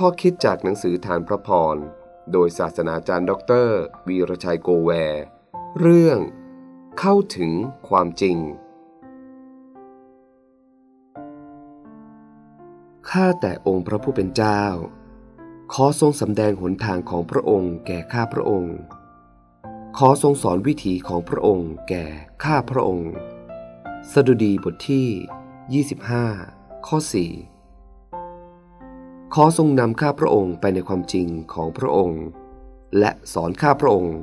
ข้อคิดจากหนังสือฐานพระพร โดยศาสนาจารย์ด็อกเตอร์วีรชัยโกแวร์ เรื่อง เข้าถึงความจริง ข้าแต่องค์พระผู้เป็นเจ้า ขอทรงสำแดงหนทางของพระองค์แก่ข้าพระองค์ ขอทรงสอนวิถีของพระองค์แก่ข้าพระองค์ สดุดีบทที่ 25 ข้อ 4 ขอทรงนำข้าพระองค์ไปในความจริงของพระองค์ และสอนข้าพระองค์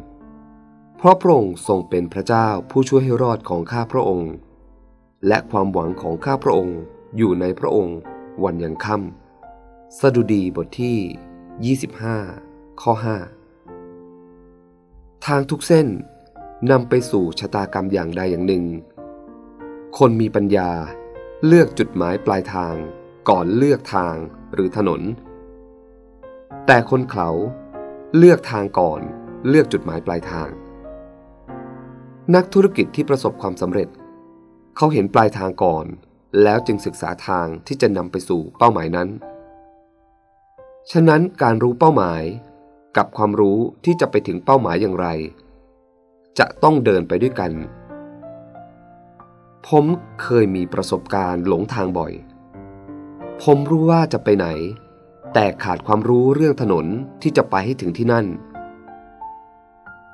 เพราะพระองค์ทรงเป็นพระเจ้าผู้ช่วยให้รอดของข้าพระองค์ และความหวังของข้าพระองค์อยู่ในพระองค์วันยังค่ำสดุดีบทที่ 25 ข้อ 5 ทางทุกเส้นนำไปสู่ชะตากรรมอย่างใดอย่างหนึ่ง คนมีปัญญาเลือกจุดหมายปลายทาง ก่อนเลือกทางหรือถนน แต่คนเขาเลือกทางก่อนเลือกจุดหมายปลายทาง นักธุรกิจที่ประสบความสำเร็จ เขาเห็นปลายทางก่อน แล้วจึงศึกษาทางที่จะนำไปสู่เป้าหมายนั้น ฉะนั้นการรู้เป้าหมายกับความรู้ที่จะไปถึงเป้าหมายอย่างไร จะต้องเดินไปด้วยกัน ผมเคยมีประสบการณ์หลงทางบ่อย ผมรู้ว่าจะไปไหน แต่ขาดความรู้เรื่องถนนที่จะไปให้ถึงที่นั่น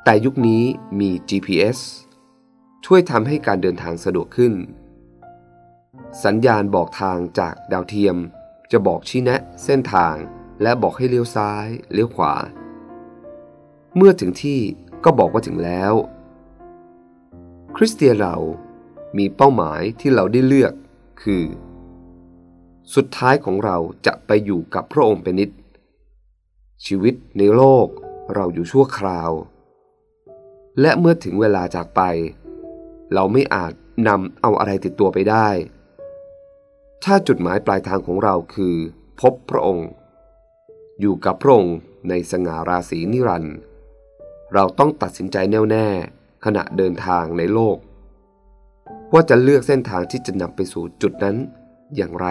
แต่ยุคนี้มี GPS ช่วยทำให้การเดินทางสะดวกขึ้น สัญญาณบอกทางจากดาวเทียม จะบอกชี้แนะเส้นทาง และบอกให้เลี้ยวซ้าย เลี้ยวขวา เมื่อถึงที่ก็บอกว่าถึงแล้ว คริสเตียนเรามีเป้าหมายที่เราได้เลือกคือ สุดท้ายของเราจะไปอยู่กับพระองค์เป็นนิด ชีวิตในโลกเราอยู่ชั่วคราว และเมื่อถึงเวลาจากไป เราไม่อาจนำเอาอะไรติดตัวไปได้ ถ้าจุดหมายปลายทางของเราคือ พบพระองค์ อยู่กับพระองค์ในสง่าราศีนิรันดร์เราต้องตัดสินใจแน่วแน่ขณะเดินทางในโลก ว่าจะเลือกเส้นทางที่จะนำไปสู่จุดนั้นอย่างไร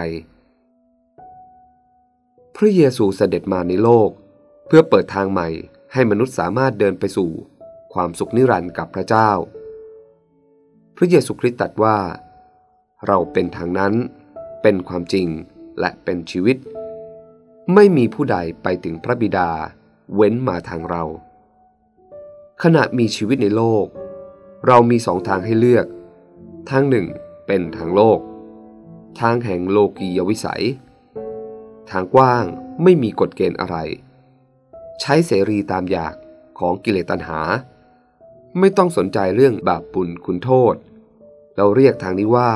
พระเยซูเสด็จมาในโลก เพื่อเปิดทางใหม่ให้มนุษย์สามารถเดินไปสู่ ความสุขนิรันดร์กับพระเจ้า พระเยซูคริสต์ตรัสว่า เราเป็นทางนั้น เป็นความจริงและเป็นชีวิต ไม่มีผู้ใดไปถึงพระบิดา เว้นมาทางเรา ขณะมีชีวิตในโลก เรามีสองทางให้เลือก ทางหนึ่งเป็นทางโลก ทางแห่งโลกียวิสัย ทางกว้างไม่มีกฎเกณฑ์อะไร ใช้เสรีตามอยากของกิเลสตัณหา ไม่ต้องสนใจเรื่องบาปปุลคุณโทษ เราเรียกทางนี้ว่า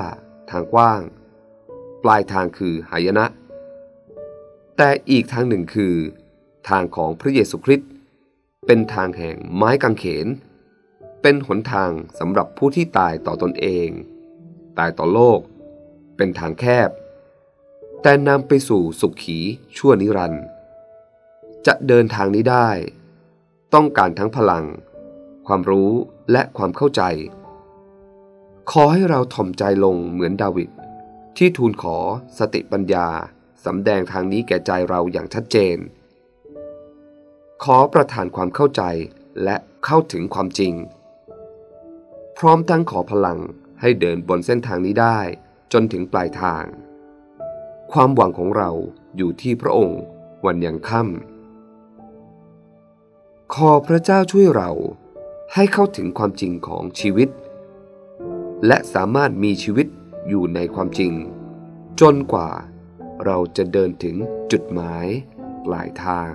ทางกว้าง ปลายทางคือหายนะ แต่อีกทางหนึ่งคือ ทางของพระเยซูคริสต์เป็นทางแห่งไม้กางเขน เป็นหนทางสำหรับผู้ที่ตายต่อตนเอง ตายต่อโลก เป็นทางแคบ แต่นำไปสู่สุขขีชั่วนิรันดร์จะเดินทางนี้ได้ ต้องการทั้งพลัง ความรู้และความเข้าใจ ขอให้เราถ่อมใจลงเหมือนดาวิดที่ทูลขอสติปัญญาสำแดงทางนี้แก่ใจเราอย่างชัดเจน ขอประทานความเข้าใจและเข้าถึงความจริง พร้อมทั้งขอพลังให้เดินบนเส้นทางนี้ได้จนถึงปลายทาง ความหวังของเราอยู่ที่พระองค์วันยังค่ำขอพระเจ้าช่วยเราให้เข้าถึงความจริงของชีวิต และสามารถมีชีวิตอยู่ในความจริง จนกว่าเราจะเดินถึงจุดหมายปลายทาง